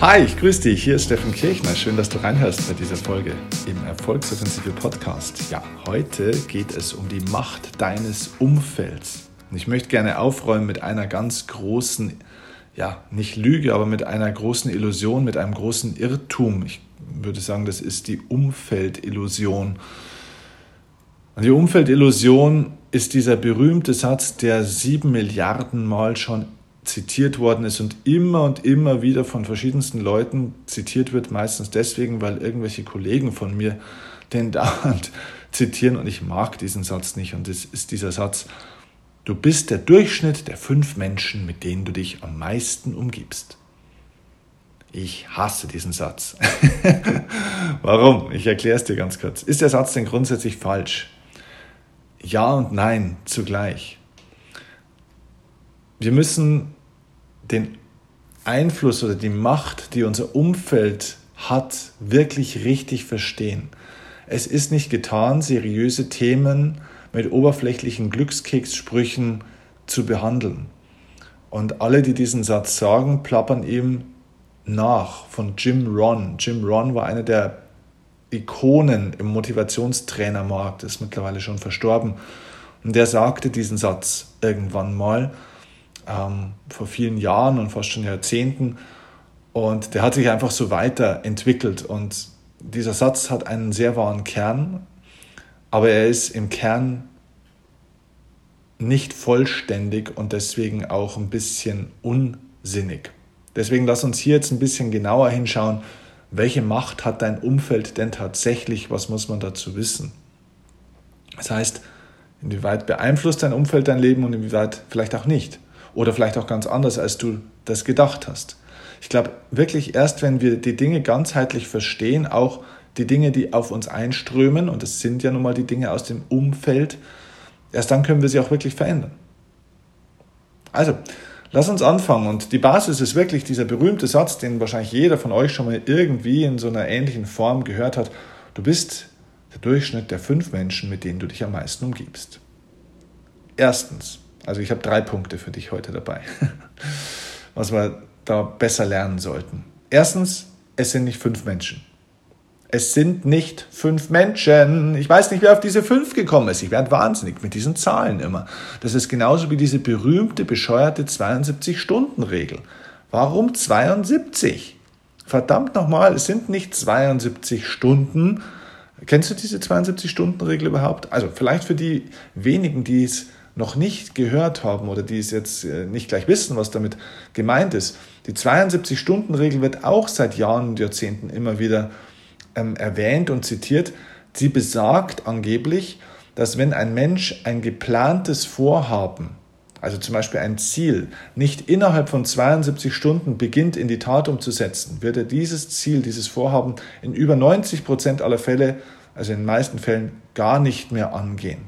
Hi, ich grüße dich. Hier ist Steffen Kirchner. Schön, dass du reinhörst bei dieser Folge im Erfolgsoffensive Podcast. Ja, heute geht es um die Macht deines Umfelds. Und ich möchte gerne aufräumen mit einer ganz großen, ja, nicht Lüge, aber mit einer großen Illusion, mit einem großen Irrtum. Ich würde sagen, das ist die Umfeldillusion. Und die Umfeldillusion ist dieser berühmte Satz, der sieben Milliarden Mal schon zitiert worden ist und immer und immer wieder von verschiedensten Leuten zitiert wird, meistens deswegen, weil irgendwelche Kollegen von mir den dauernd zitieren und ich mag diesen Satz nicht und es ist dieser Satz, du bist der Durchschnitt der fünf Menschen, mit denen du dich am meisten umgibst. Ich hasse diesen Satz. Warum? Ich erkläre es dir ganz kurz. Ist der Satz denn grundsätzlich falsch? Ja und nein zugleich. Wir müssen den Einfluss oder die Macht, die unser Umfeld hat, wirklich richtig verstehen. Es ist nicht getan, seriöse Themen mit oberflächlichen Glückskekssprüchen zu behandeln. Und alle, die diesen Satz sagen, plappern ihm nach von Jim Ron. Jim Ron war einer der Ikonen im Motivationstrainermarkt, ist mittlerweile schon verstorben. Und der sagte diesen Satz irgendwann mal ähm, vor vielen Jahren und fast schon Jahrzehnten. Und der hat sich einfach so weiterentwickelt. Und dieser Satz hat einen sehr wahren Kern, aber er ist im Kern nicht vollständig und deswegen auch ein bisschen unsinnig. Deswegen lass uns hier jetzt ein bisschen genauer hinschauen, welche Macht hat dein Umfeld denn tatsächlich, was muss man dazu wissen. Das heißt, inwieweit beeinflusst dein Umfeld dein Leben und inwieweit vielleicht auch nicht. Oder vielleicht auch ganz anders, als du das gedacht hast. Ich glaube wirklich erst, wenn wir die Dinge ganzheitlich verstehen, auch die Dinge, die auf uns einströmen, und das sind ja nun mal die Dinge aus dem Umfeld, erst dann können wir sie auch wirklich verändern. Also, lass uns anfangen. Und die Basis ist wirklich dieser berühmte Satz, den wahrscheinlich jeder von euch schon mal irgendwie in so einer ähnlichen Form gehört hat. Du bist der Durchschnitt der fünf Menschen, mit denen du dich am meisten umgibst. Erstens, also ich habe drei Punkte für dich heute dabei, was wir da besser lernen sollten. Erstens, es sind nicht fünf Menschen. Es sind nicht fünf Menschen. Ich weiß nicht, wer auf diese fünf gekommen ist. Ich werde wahnsinnig mit diesen Zahlen immer. Das ist genauso wie diese berühmte, bescheuerte 72-Stunden-Regel. Warum 72? Verdammt nochmal, es sind nicht 72 Stunden. Kennst du diese 72-Stunden-Regel überhaupt? Also vielleicht für die wenigen, die es noch nicht gehört haben oder die es jetzt äh, nicht gleich wissen, was damit gemeint ist. Die 72-Stunden-Regel wird auch seit Jahren und Jahrzehnten immer wieder ähm, erwähnt und zitiert. Sie besagt angeblich, dass wenn ein Mensch ein geplantes Vorhaben, also zum Beispiel ein Ziel, nicht innerhalb von 72 Stunden beginnt in die Tat umzusetzen, wird er dieses Ziel, dieses Vorhaben in über 90 Prozent aller Fälle, also in den meisten Fällen, gar nicht mehr angehen.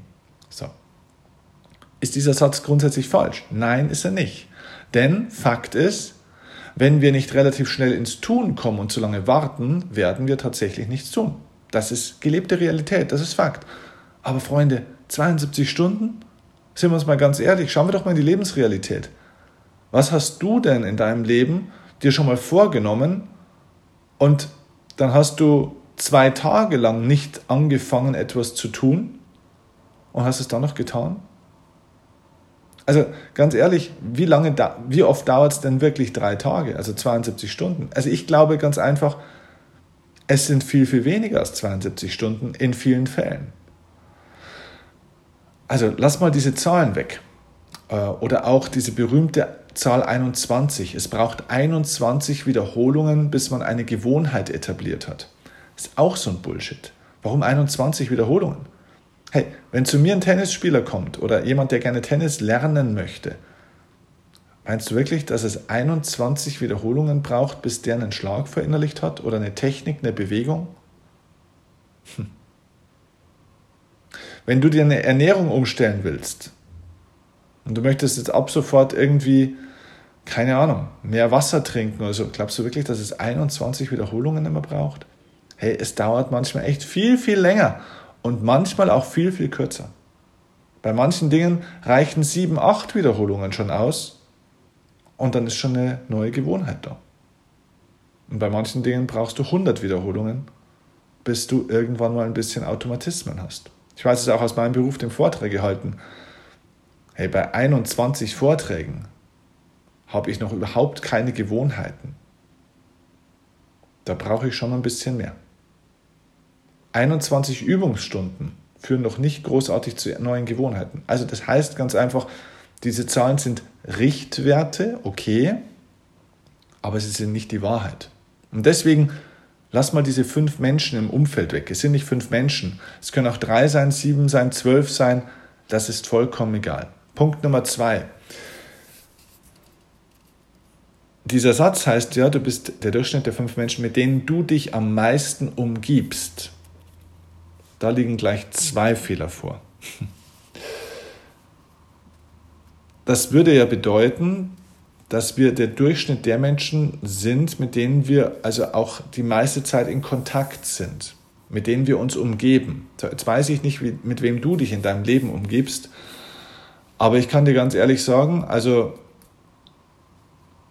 Ist dieser Satz grundsätzlich falsch? Nein, ist er nicht. Denn Fakt ist, wenn wir nicht relativ schnell ins Tun kommen und zu lange warten, werden wir tatsächlich nichts tun. Das ist gelebte Realität, das ist Fakt. Aber Freunde, 72 Stunden? Sind wir uns mal ganz ehrlich, schauen wir doch mal in die Lebensrealität. Was hast du denn in deinem Leben dir schon mal vorgenommen und dann hast du zwei Tage lang nicht angefangen, etwas zu tun und hast es dann noch getan? Also ganz ehrlich, wie lange, da, wie oft dauert es denn wirklich drei Tage, also 72 Stunden? Also ich glaube ganz einfach, es sind viel, viel weniger als 72 Stunden in vielen Fällen. Also lass mal diese Zahlen weg. Äh, oder auch diese berühmte Zahl 21. Es braucht 21 Wiederholungen, bis man eine Gewohnheit etabliert hat. Das ist auch so ein Bullshit. Warum 21 Wiederholungen? Hey, wenn zu mir ein Tennisspieler kommt oder jemand, der gerne Tennis lernen möchte, meinst du wirklich, dass es 21 Wiederholungen braucht, bis der einen Schlag verinnerlicht hat oder eine Technik, eine Bewegung? Hm. Wenn du dir eine Ernährung umstellen willst und du möchtest jetzt ab sofort irgendwie, keine Ahnung, mehr Wasser trinken oder so, glaubst du wirklich, dass es 21 Wiederholungen immer braucht? Hey, es dauert manchmal echt viel, viel länger und manchmal auch viel, viel kürzer. Bei manchen Dingen reichen sieben, acht Wiederholungen schon aus und dann ist schon eine neue Gewohnheit da. Und bei manchen Dingen brauchst du 100 Wiederholungen, bis du irgendwann mal ein bisschen Automatismen hast. Ich weiß es auch aus meinem Beruf, dem Vorträge halten. Hey, bei 21 Vorträgen habe ich noch überhaupt keine Gewohnheiten. Da brauche ich schon ein bisschen mehr. 21 Übungsstunden führen noch nicht großartig zu neuen Gewohnheiten. Also das heißt ganz einfach, diese Zahlen sind Richtwerte, okay, aber sie sind nicht die Wahrheit. Und deswegen lass mal diese fünf Menschen im Umfeld weg. Es sind nicht fünf Menschen. Es können auch drei sein, sieben sein, zwölf sein. Das ist vollkommen egal. Punkt Nummer zwei. Dieser Satz heißt ja, du bist der Durchschnitt der fünf Menschen, mit denen du dich am meisten umgibst. Da liegen gleich zwei Fehler vor. Das würde ja bedeuten, dass wir der Durchschnitt der Menschen sind, mit denen wir also auch die meiste Zeit in Kontakt sind, mit denen wir uns umgeben. Jetzt weiß ich nicht, mit wem du dich in deinem Leben umgibst, aber ich kann dir ganz ehrlich sagen, also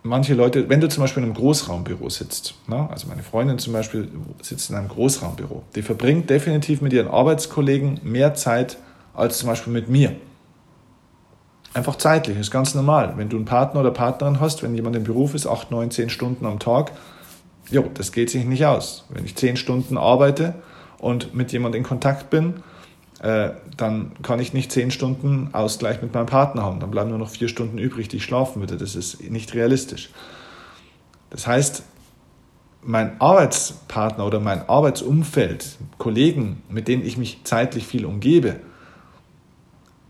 manche Leute, wenn du zum Beispiel in einem Großraumbüro sitzt, ne, also meine Freundin zum Beispiel sitzt in einem Großraumbüro, die verbringt definitiv mit ihren Arbeitskollegen mehr Zeit als zum Beispiel mit mir. Einfach zeitlich, ist ganz normal. Wenn du einen Partner oder Partnerin hast, wenn jemand im Beruf ist, acht, neun, zehn Stunden am Tag, jo, das geht sich nicht aus. Wenn ich zehn Stunden arbeite und mit jemandem in Kontakt bin, äh, dann kann ich nicht zehn Stunden Ausgleich mit meinem Partner haben. Dann bleiben nur noch vier Stunden übrig, die ich schlafen würde. Das ist nicht realistisch. Das heißt, mein Arbeitspartner oder mein Arbeitsumfeld, Kollegen, mit denen ich mich zeitlich viel umgebe,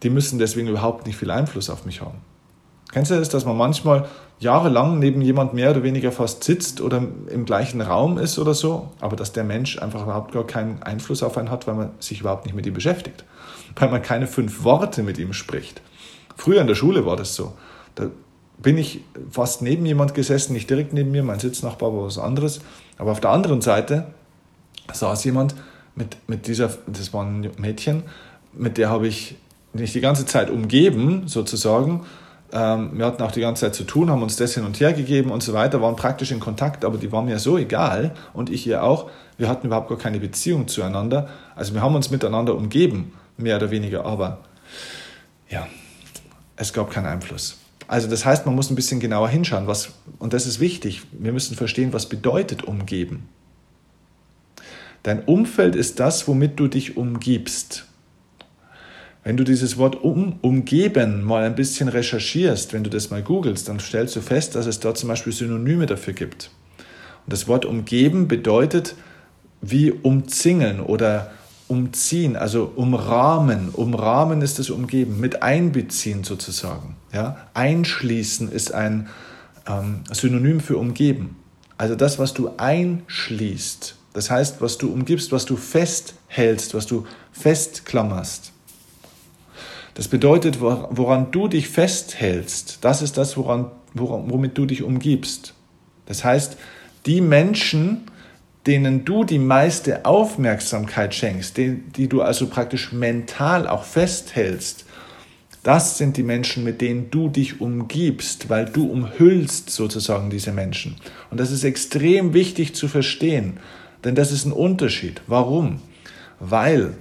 die müssen deswegen überhaupt nicht viel Einfluss auf mich haben. Kennst du das, dass man manchmal jahrelang neben jemand mehr oder weniger fast sitzt oder im gleichen Raum ist oder so, aber dass der Mensch einfach überhaupt gar keinen Einfluss auf einen hat, weil man sich überhaupt nicht mit ihm beschäftigt, weil man keine fünf Worte mit ihm spricht. Früher in der Schule war das so. Da bin ich fast neben jemand gesessen, nicht direkt neben mir, mein Sitznachbar war was anderes, aber auf der anderen Seite saß jemand mit, mit dieser, das war ein Mädchen, mit der habe ich nicht die ganze Zeit umgeben, sozusagen, wir hatten auch die ganze Zeit zu tun, haben uns das hin und her gegeben und so weiter, waren praktisch in Kontakt, aber die war mir so egal und ich ihr auch. Wir hatten überhaupt gar keine Beziehung zueinander. Also wir haben uns miteinander umgeben, mehr oder weniger, aber ja, es gab keinen Einfluss. Also das heißt, man muss ein bisschen genauer hinschauen, was, und das ist wichtig, wir müssen verstehen, was bedeutet umgeben. Dein Umfeld ist das, womit du dich umgibst. Wenn du dieses Wort um, umgeben mal ein bisschen recherchierst, wenn du das mal googelst, dann stellst du fest, dass es dort zum Beispiel Synonyme dafür gibt. Und das Wort umgeben bedeutet wie umzingeln oder umziehen, also umrahmen. Umrahmen ist das Umgeben, mit einbeziehen sozusagen. Ja? Einschließen ist ein ähm, Synonym für umgeben. Also das, was du einschließt. Das heißt, was du umgibst, was du festhältst, was du festklammerst. Das bedeutet, woran du dich festhältst, das ist das, woran, womit du dich umgibst. Das heißt, die Menschen, denen du die meiste Aufmerksamkeit schenkst, die, die du also praktisch mental auch festhältst, das sind die Menschen, mit denen du dich umgibst, weil du umhüllst sozusagen diese Menschen. Und das ist extrem wichtig zu verstehen, denn das ist ein Unterschied. Warum? Weil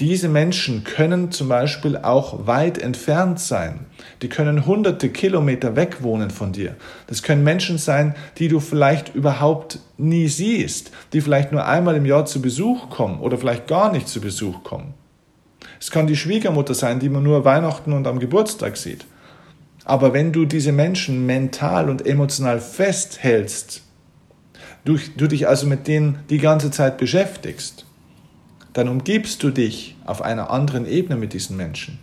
diese Menschen können zum Beispiel auch weit entfernt sein. Die können hunderte Kilometer weg wohnen von dir. Das können Menschen sein, die du vielleicht überhaupt nie siehst, die vielleicht nur einmal im Jahr zu Besuch kommen oder vielleicht gar nicht zu Besuch kommen. Es kann die Schwiegermutter sein, die man nur Weihnachten und am Geburtstag sieht. Aber wenn du diese Menschen mental und emotional festhältst, du, du dich also mit denen die ganze Zeit beschäftigst, dann umgibst du dich auf einer anderen Ebene mit diesen Menschen.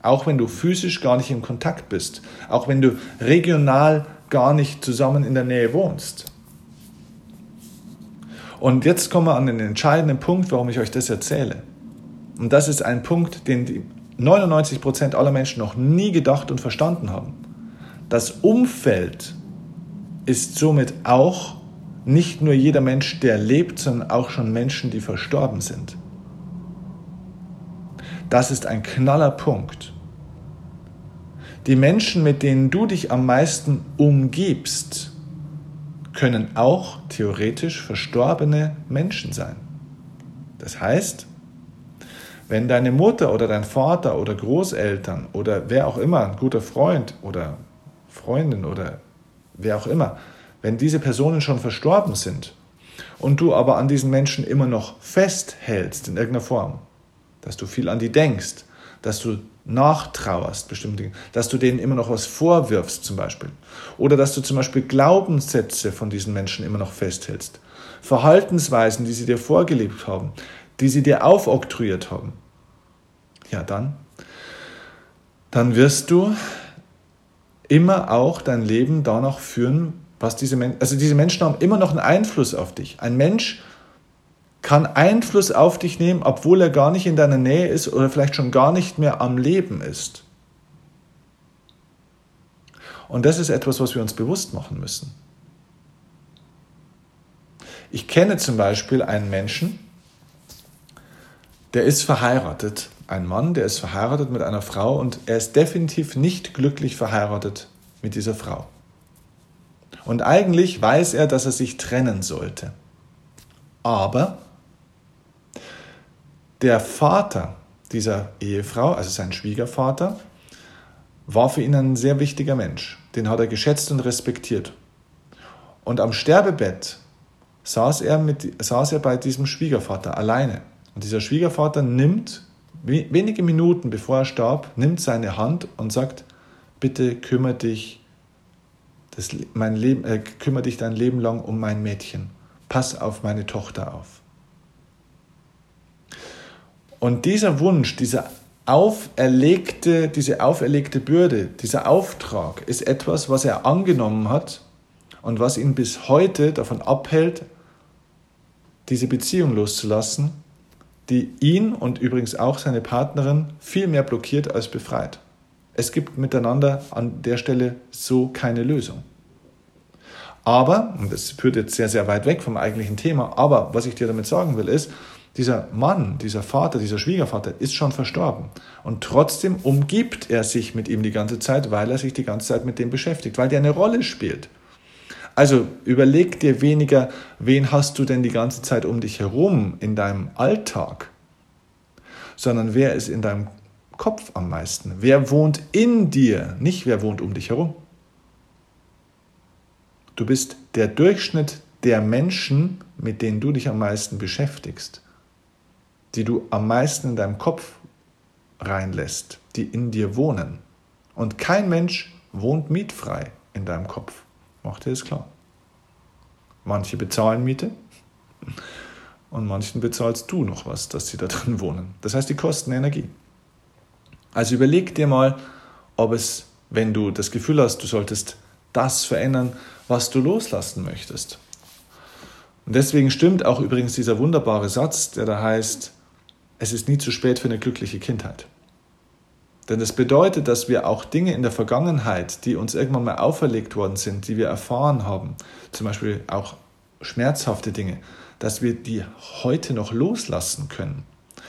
Auch wenn du physisch gar nicht in Kontakt bist, auch wenn du regional gar nicht zusammen in der Nähe wohnst. Und jetzt kommen wir an den entscheidenden Punkt, warum ich euch das erzähle. Und das ist ein Punkt, den die 99% aller Menschen noch nie gedacht und verstanden haben. Das Umfeld ist somit auch nicht nur jeder Mensch, der lebt, sondern auch schon Menschen, die verstorben sind. Das ist ein knaller Punkt. Die Menschen, mit denen du dich am meisten umgibst, können auch theoretisch verstorbene Menschen sein. Das heißt, wenn deine Mutter oder dein Vater oder Großeltern oder wer auch immer, ein guter Freund oder Freundin oder wer auch immer, wenn diese Personen schon verstorben sind und du aber an diesen Menschen immer noch festhältst in irgendeiner Form, dass du viel an die denkst, dass du nachtrauerst, bestimmte Dinge, dass du denen immer noch was vorwirfst zum Beispiel. Oder dass du zum Beispiel Glaubenssätze von diesen Menschen immer noch festhältst. Verhaltensweisen, die sie dir vorgelebt haben, die sie dir aufoktroyiert haben. Ja, dann, dann wirst du immer auch dein Leben danach führen, was diese Menschen, also diese Menschen haben immer noch einen Einfluss auf dich. Ein Mensch kann Einfluss auf dich nehmen, obwohl er gar nicht in deiner Nähe ist oder vielleicht schon gar nicht mehr am Leben ist. Und das ist etwas, was wir uns bewusst machen müssen. Ich kenne zum Beispiel einen Menschen, der ist verheiratet, ein Mann, der ist verheiratet mit einer Frau und er ist definitiv nicht glücklich verheiratet mit dieser Frau. Und eigentlich weiß er, dass er sich trennen sollte. Aber der Vater dieser Ehefrau, also sein Schwiegervater, war für ihn ein sehr wichtiger Mensch. Den hat er geschätzt und respektiert. Und am Sterbebett saß er, mit, saß er bei diesem Schwiegervater alleine. Und dieser Schwiegervater nimmt, wenige Minuten bevor er starb, nimmt seine Hand und sagt, bitte kümmere dich, das, mein Leben, äh, kümmere dich dein Leben lang um mein Mädchen. Pass auf meine Tochter auf. Und dieser Wunsch, dieser auferlegte, diese auferlegte Bürde, dieser Auftrag ist etwas, was er angenommen hat und was ihn bis heute davon abhält, diese Beziehung loszulassen, die ihn und übrigens auch seine Partnerin viel mehr blockiert als befreit. Es gibt miteinander an der Stelle so keine Lösung. Aber, und das führt jetzt sehr, sehr weit weg vom eigentlichen Thema, aber was ich dir damit sagen will, ist, dieser Mann, dieser Vater, dieser Schwiegervater ist schon verstorben. Und trotzdem umgibt er sich mit ihm die ganze Zeit, weil er sich die ganze Zeit mit dem beschäftigt, weil der eine Rolle spielt. Also überleg dir weniger, wen hast du denn die ganze Zeit um dich herum in deinem Alltag, sondern wer ist in deinem Kopf am meisten? Wer wohnt in dir, nicht wer wohnt um dich herum? Du bist der Durchschnitt der Menschen, mit denen du dich am meisten beschäftigst die du am meisten in deinem Kopf reinlässt, die in dir wohnen. Und kein Mensch wohnt mietfrei in deinem Kopf. Macht dir das klar? Manche bezahlen Miete und manchen bezahlst du noch was, dass sie da drin wohnen. Das heißt, die kosten Energie. Also überleg dir mal, ob es, wenn du das Gefühl hast, du solltest das verändern, was du loslassen möchtest. Und deswegen stimmt auch übrigens dieser wunderbare Satz, der da heißt, es ist nie zu spät für eine glückliche Kindheit. Denn das bedeutet, dass wir auch Dinge in der Vergangenheit, die uns irgendwann mal auferlegt worden sind, die wir erfahren haben, zum Beispiel auch schmerzhafte Dinge, dass wir die heute noch loslassen können,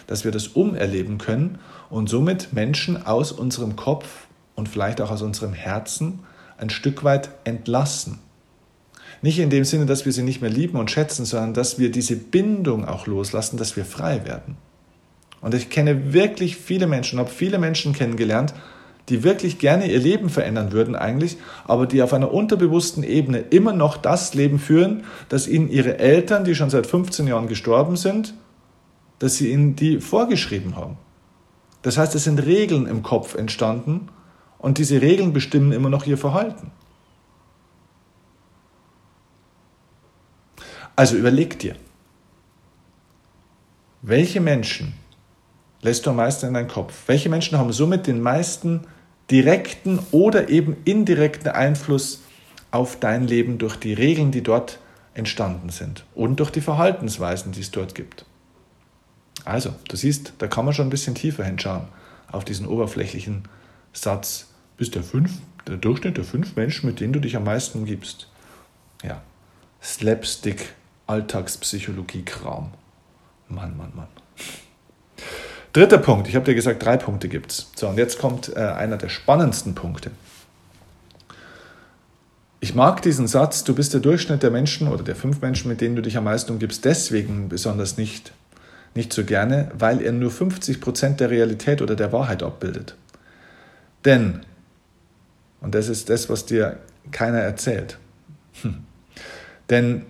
dass wir das umerleben können und somit Menschen aus unserem Kopf und vielleicht auch aus unserem Herzen ein Stück weit entlassen. Nicht in dem Sinne, dass wir sie nicht mehr lieben und schätzen, sondern dass wir diese Bindung auch loslassen, dass wir frei werden. Und ich kenne wirklich viele Menschen, habe viele Menschen kennengelernt, die wirklich gerne ihr Leben verändern würden eigentlich, aber die auf einer unterbewussten Ebene immer noch das Leben führen, das ihnen ihre Eltern, die schon seit 15 Jahren gestorben sind, dass sie ihnen die vorgeschrieben haben. Das heißt, es sind Regeln im Kopf entstanden und diese Regeln bestimmen immer noch ihr Verhalten. Also überleg dir, welche Menschen lässt du am meisten in deinen Kopf? Welche Menschen haben somit den meisten direkten oder eben indirekten Einfluss auf dein Leben durch die Regeln, die dort entstanden sind und durch die Verhaltensweisen, die es dort gibt? Also, du siehst, da kann man schon ein bisschen tiefer hinschauen auf diesen oberflächlichen Satz. Bist der fünf, der Durchschnitt der fünf Menschen, mit denen du dich am meisten umgibst. Ja, Slapstick, Alltagspsychologie-Kram. Mann, Mann, Mann. Dritter Punkt, ich habe dir gesagt, drei Punkte gibt es. So, und jetzt kommt äh, einer der spannendsten Punkte. Ich mag diesen Satz, du bist der Durchschnitt der Menschen oder der fünf Menschen, mit denen du dich am meisten umgibst, deswegen besonders nicht, nicht so gerne, weil er nur 50 Prozent der Realität oder der Wahrheit abbildet. Denn, und das ist das, was dir keiner erzählt, hm, denn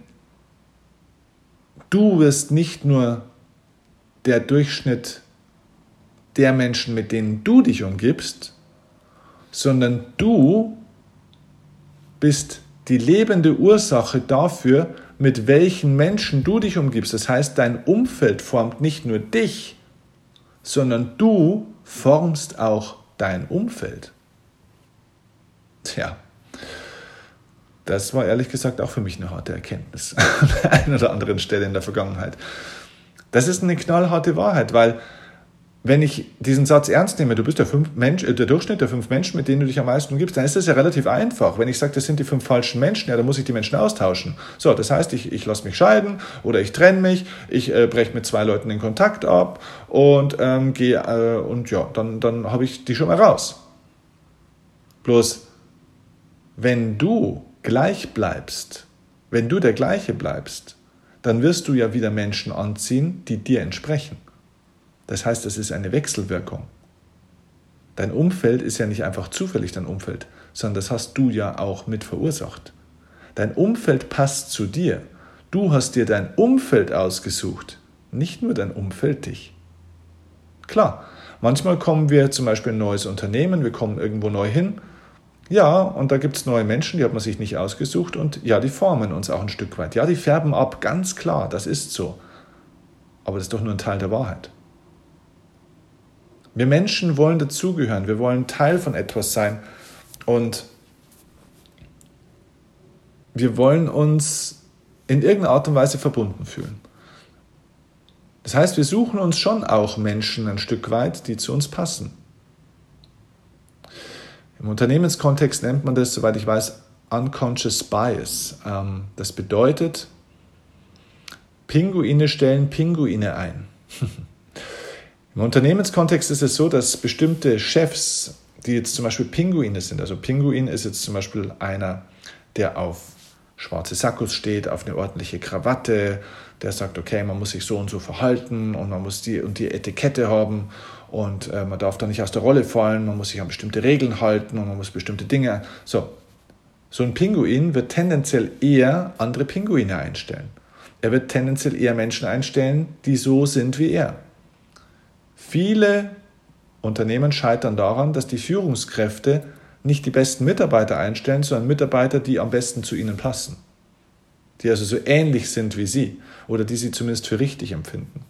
du wirst nicht nur der Durchschnitt der Menschen, mit denen du dich umgibst, sondern du bist die lebende Ursache dafür, mit welchen Menschen du dich umgibst. Das heißt, dein Umfeld formt nicht nur dich, sondern du formst auch dein Umfeld. Tja, das war ehrlich gesagt auch für mich eine harte Erkenntnis an der einen oder anderen Stelle in der Vergangenheit. Das ist eine knallharte Wahrheit, weil wenn ich diesen Satz ernst nehme, du bist der, fünf Mensch, äh, der Durchschnitt der fünf Menschen, mit denen du dich am meisten umgibst, dann ist das ja relativ einfach. Wenn ich sage, das sind die fünf falschen Menschen, ja, dann muss ich die Menschen austauschen. So, das heißt, ich, ich lasse mich scheiden oder ich trenne mich, ich äh, breche mit zwei Leuten den Kontakt ab und ähm, gehe äh, und ja, dann, dann habe ich die schon mal raus. Bloß, wenn du gleich bleibst, wenn du der gleiche bleibst, dann wirst du ja wieder Menschen anziehen, die dir entsprechen. Das heißt, es ist eine Wechselwirkung. Dein Umfeld ist ja nicht einfach zufällig dein Umfeld, sondern das hast du ja auch mit verursacht. Dein Umfeld passt zu dir. Du hast dir dein Umfeld ausgesucht, nicht nur dein Umfeld dich. Klar, manchmal kommen wir zum Beispiel in ein neues Unternehmen, wir kommen irgendwo neu hin ja, und da gibt es neue Menschen, die hat man sich nicht ausgesucht und ja, die formen uns auch ein Stück weit. Ja, die färben ab, ganz klar, das ist so. Aber das ist doch nur ein Teil der Wahrheit. Wir Menschen wollen dazugehören, wir wollen Teil von etwas sein und wir wollen uns in irgendeiner Art und Weise verbunden fühlen. Das heißt, wir suchen uns schon auch Menschen ein Stück weit, die zu uns passen. Im Unternehmenskontext nennt man das, soweit ich weiß, Unconscious Bias. Ähm, das bedeutet, Pinguine stellen Pinguine ein. Im Unternehmenskontext ist es so, dass bestimmte Chefs, die jetzt zum Beispiel Pinguine sind, also Pinguin ist jetzt zum Beispiel einer, der auf schwarze Sakkos steht, auf eine ordentliche Krawatte, der sagt, okay, man muss sich so und so verhalten und man muss die und die Etikette haben und äh, man darf da nicht aus der Rolle fallen, man muss sich an bestimmte Regeln halten und man muss bestimmte Dinge. So, so ein Pinguin wird tendenziell eher andere Pinguine einstellen. Er wird tendenziell eher Menschen einstellen, die so sind wie er. Viele Unternehmen scheitern daran, dass die Führungskräfte nicht die besten Mitarbeiter einstellen, sondern Mitarbeiter, die am besten zu ihnen passen. Die also so ähnlich sind wie sie oder die sie zumindest für richtig empfinden.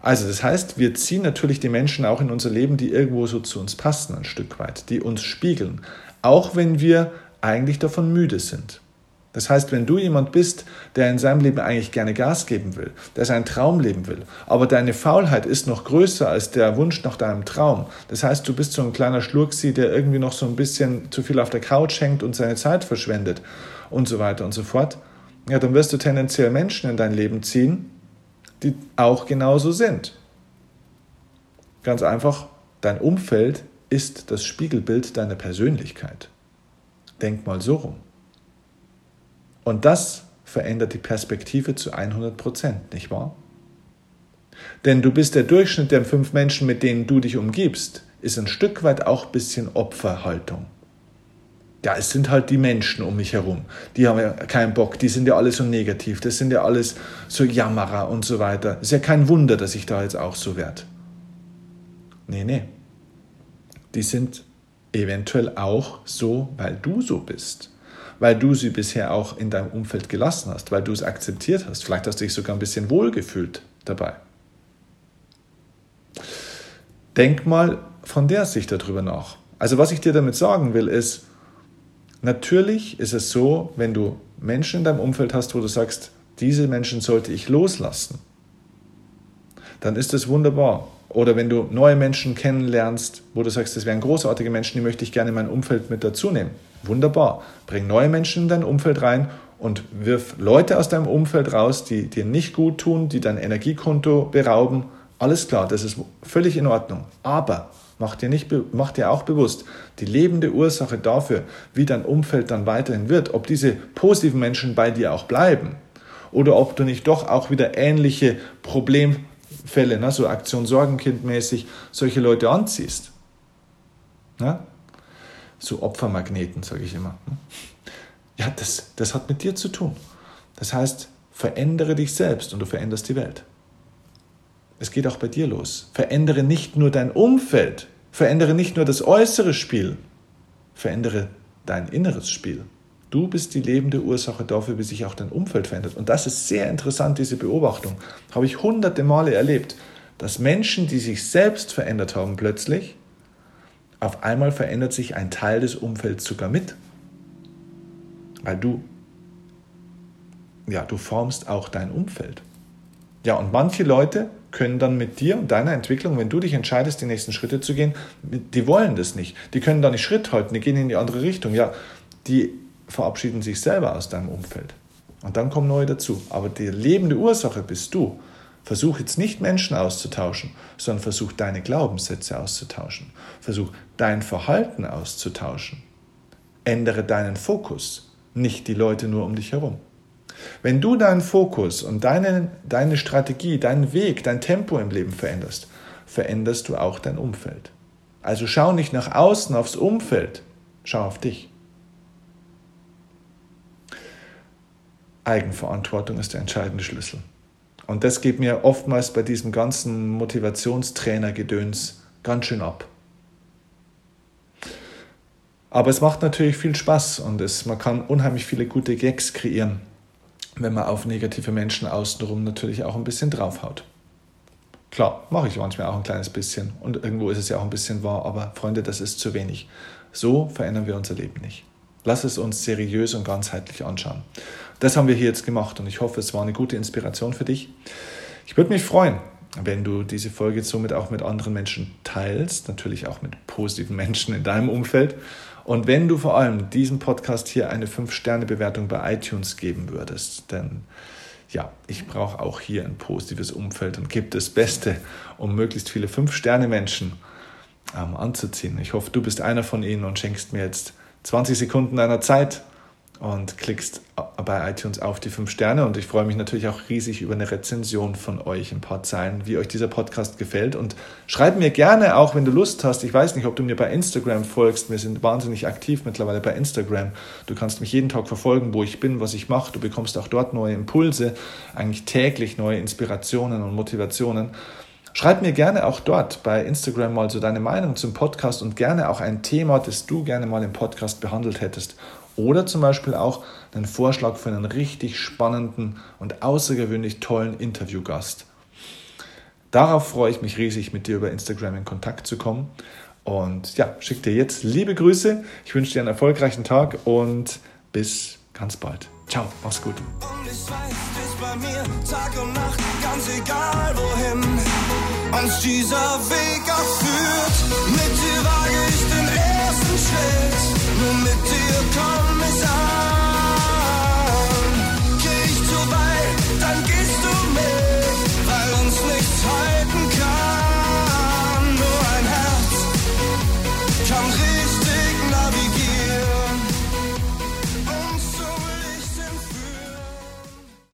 Also das heißt, wir ziehen natürlich die Menschen auch in unser Leben, die irgendwo so zu uns passen, ein Stück weit, die uns spiegeln, auch wenn wir eigentlich davon müde sind. Das heißt, wenn du jemand bist, der in seinem Leben eigentlich gerne Gas geben will, der seinen Traum leben will, aber deine Faulheit ist noch größer als der Wunsch nach deinem Traum. Das heißt, du bist so ein kleiner Schlurksi, der irgendwie noch so ein bisschen zu viel auf der Couch hängt und seine Zeit verschwendet und so weiter und so fort. Ja, dann wirst du tendenziell Menschen in dein Leben ziehen, die auch genauso sind. Ganz einfach, dein Umfeld ist das Spiegelbild deiner Persönlichkeit. Denk mal so rum. Und das verändert die Perspektive zu 100 Prozent, nicht wahr? Denn du bist der Durchschnitt der fünf Menschen, mit denen du dich umgibst, ist ein Stück weit auch ein bisschen Opferhaltung ja, es sind halt die Menschen um mich herum. Die haben ja keinen Bock, die sind ja alle so negativ, das sind ja alles so Jammerer und so weiter. Ist ja kein Wunder, dass ich da jetzt auch so werde. Nee, nee. Die sind eventuell auch so, weil du so bist. Weil du sie bisher auch in deinem Umfeld gelassen hast, weil du es akzeptiert hast. Vielleicht hast du dich sogar ein bisschen wohlgefühlt dabei. Denk mal von der Sicht darüber nach. Also was ich dir damit sagen will, ist, Natürlich ist es so, wenn du Menschen in deinem Umfeld hast, wo du sagst, diese Menschen sollte ich loslassen, dann ist es wunderbar. Oder wenn du neue Menschen kennenlernst, wo du sagst, das wären großartige Menschen, die möchte ich gerne in mein Umfeld mit dazu nehmen. Wunderbar. Bring neue Menschen in dein Umfeld rein und wirf Leute aus deinem Umfeld raus, die dir nicht gut tun, die dein Energiekonto berauben. Alles klar, das ist völlig in Ordnung. Aber Mach dir, nicht, mach dir auch bewusst, die lebende Ursache dafür, wie dein Umfeld dann weiterhin wird, ob diese positiven Menschen bei dir auch bleiben oder ob du nicht doch auch wieder ähnliche Problemfälle, ne, so Aktion Sorgenkind mäßig, solche Leute anziehst. Ne? So Opfermagneten, sage ich immer. Ne? Ja, das, das hat mit dir zu tun. Das heißt, verändere dich selbst und du veränderst die Welt. Es geht auch bei dir los. Verändere nicht nur dein Umfeld, verändere nicht nur das äußere Spiel, verändere dein inneres Spiel. Du bist die lebende Ursache dafür, wie sich auch dein Umfeld verändert. Und das ist sehr interessant, diese Beobachtung. Habe ich hunderte Male erlebt, dass Menschen, die sich selbst verändert haben, plötzlich, auf einmal verändert sich ein Teil des Umfelds sogar mit. Weil du, ja, du formst auch dein Umfeld. Ja, und manche Leute können dann mit dir und deiner Entwicklung, wenn du dich entscheidest, die nächsten Schritte zu gehen, die wollen das nicht. Die können da nicht Schritt halten, die gehen in die andere Richtung. Ja, die verabschieden sich selber aus deinem Umfeld. Und dann kommen neue dazu. Aber die lebende Ursache bist du. Versuch jetzt nicht Menschen auszutauschen, sondern versuch deine Glaubenssätze auszutauschen. Versuch dein Verhalten auszutauschen. Ändere deinen Fokus, nicht die Leute nur um dich herum. Wenn du deinen Fokus und deine, deine Strategie, deinen Weg, dein Tempo im Leben veränderst, veränderst du auch dein Umfeld. Also schau nicht nach außen aufs Umfeld, schau auf dich. Eigenverantwortung ist der entscheidende Schlüssel. Und das geht mir oftmals bei diesem ganzen Motivationstrainer-Gedöns ganz schön ab. Aber es macht natürlich viel Spaß und es, man kann unheimlich viele gute Gags kreieren wenn man auf negative Menschen außenrum natürlich auch ein bisschen draufhaut. Klar, mache ich manchmal auch ein kleines bisschen und irgendwo ist es ja auch ein bisschen wahr, aber Freunde, das ist zu wenig. So verändern wir unser Leben nicht. Lass es uns seriös und ganzheitlich anschauen. Das haben wir hier jetzt gemacht und ich hoffe, es war eine gute Inspiration für dich. Ich würde mich freuen, wenn du diese Folge somit auch mit anderen Menschen teilst, natürlich auch mit positiven Menschen in deinem Umfeld. Und wenn du vor allem diesem Podcast hier eine 5-Sterne-Bewertung bei iTunes geben würdest, denn ja, ich brauche auch hier ein positives Umfeld und gebe das Beste, um möglichst viele 5-Sterne-Menschen ähm, anzuziehen. Ich hoffe, du bist einer von ihnen und schenkst mir jetzt 20 Sekunden deiner Zeit und klickst bei iTunes auf die fünf Sterne. Und ich freue mich natürlich auch riesig über eine Rezension von euch, ein paar Zeilen, wie euch dieser Podcast gefällt. Und schreib mir gerne auch, wenn du Lust hast. Ich weiß nicht, ob du mir bei Instagram folgst. Wir sind wahnsinnig aktiv mittlerweile bei Instagram. Du kannst mich jeden Tag verfolgen, wo ich bin, was ich mache. Du bekommst auch dort neue Impulse, eigentlich täglich neue Inspirationen und Motivationen. Schreib mir gerne auch dort bei Instagram mal so deine Meinung zum Podcast und gerne auch ein Thema, das du gerne mal im Podcast behandelt hättest. Oder zum Beispiel auch einen Vorschlag für einen richtig spannenden und außergewöhnlich tollen Interviewgast. Darauf freue ich mich riesig, mit dir über Instagram in Kontakt zu kommen. Und ja, schick dir jetzt liebe Grüße. Ich wünsche dir einen erfolgreichen Tag und bis ganz bald. Ciao, mach's gut. Und ich weiß, bist bei mir Tag und Nacht, ganz egal wohin uns dieser Weg auch führt.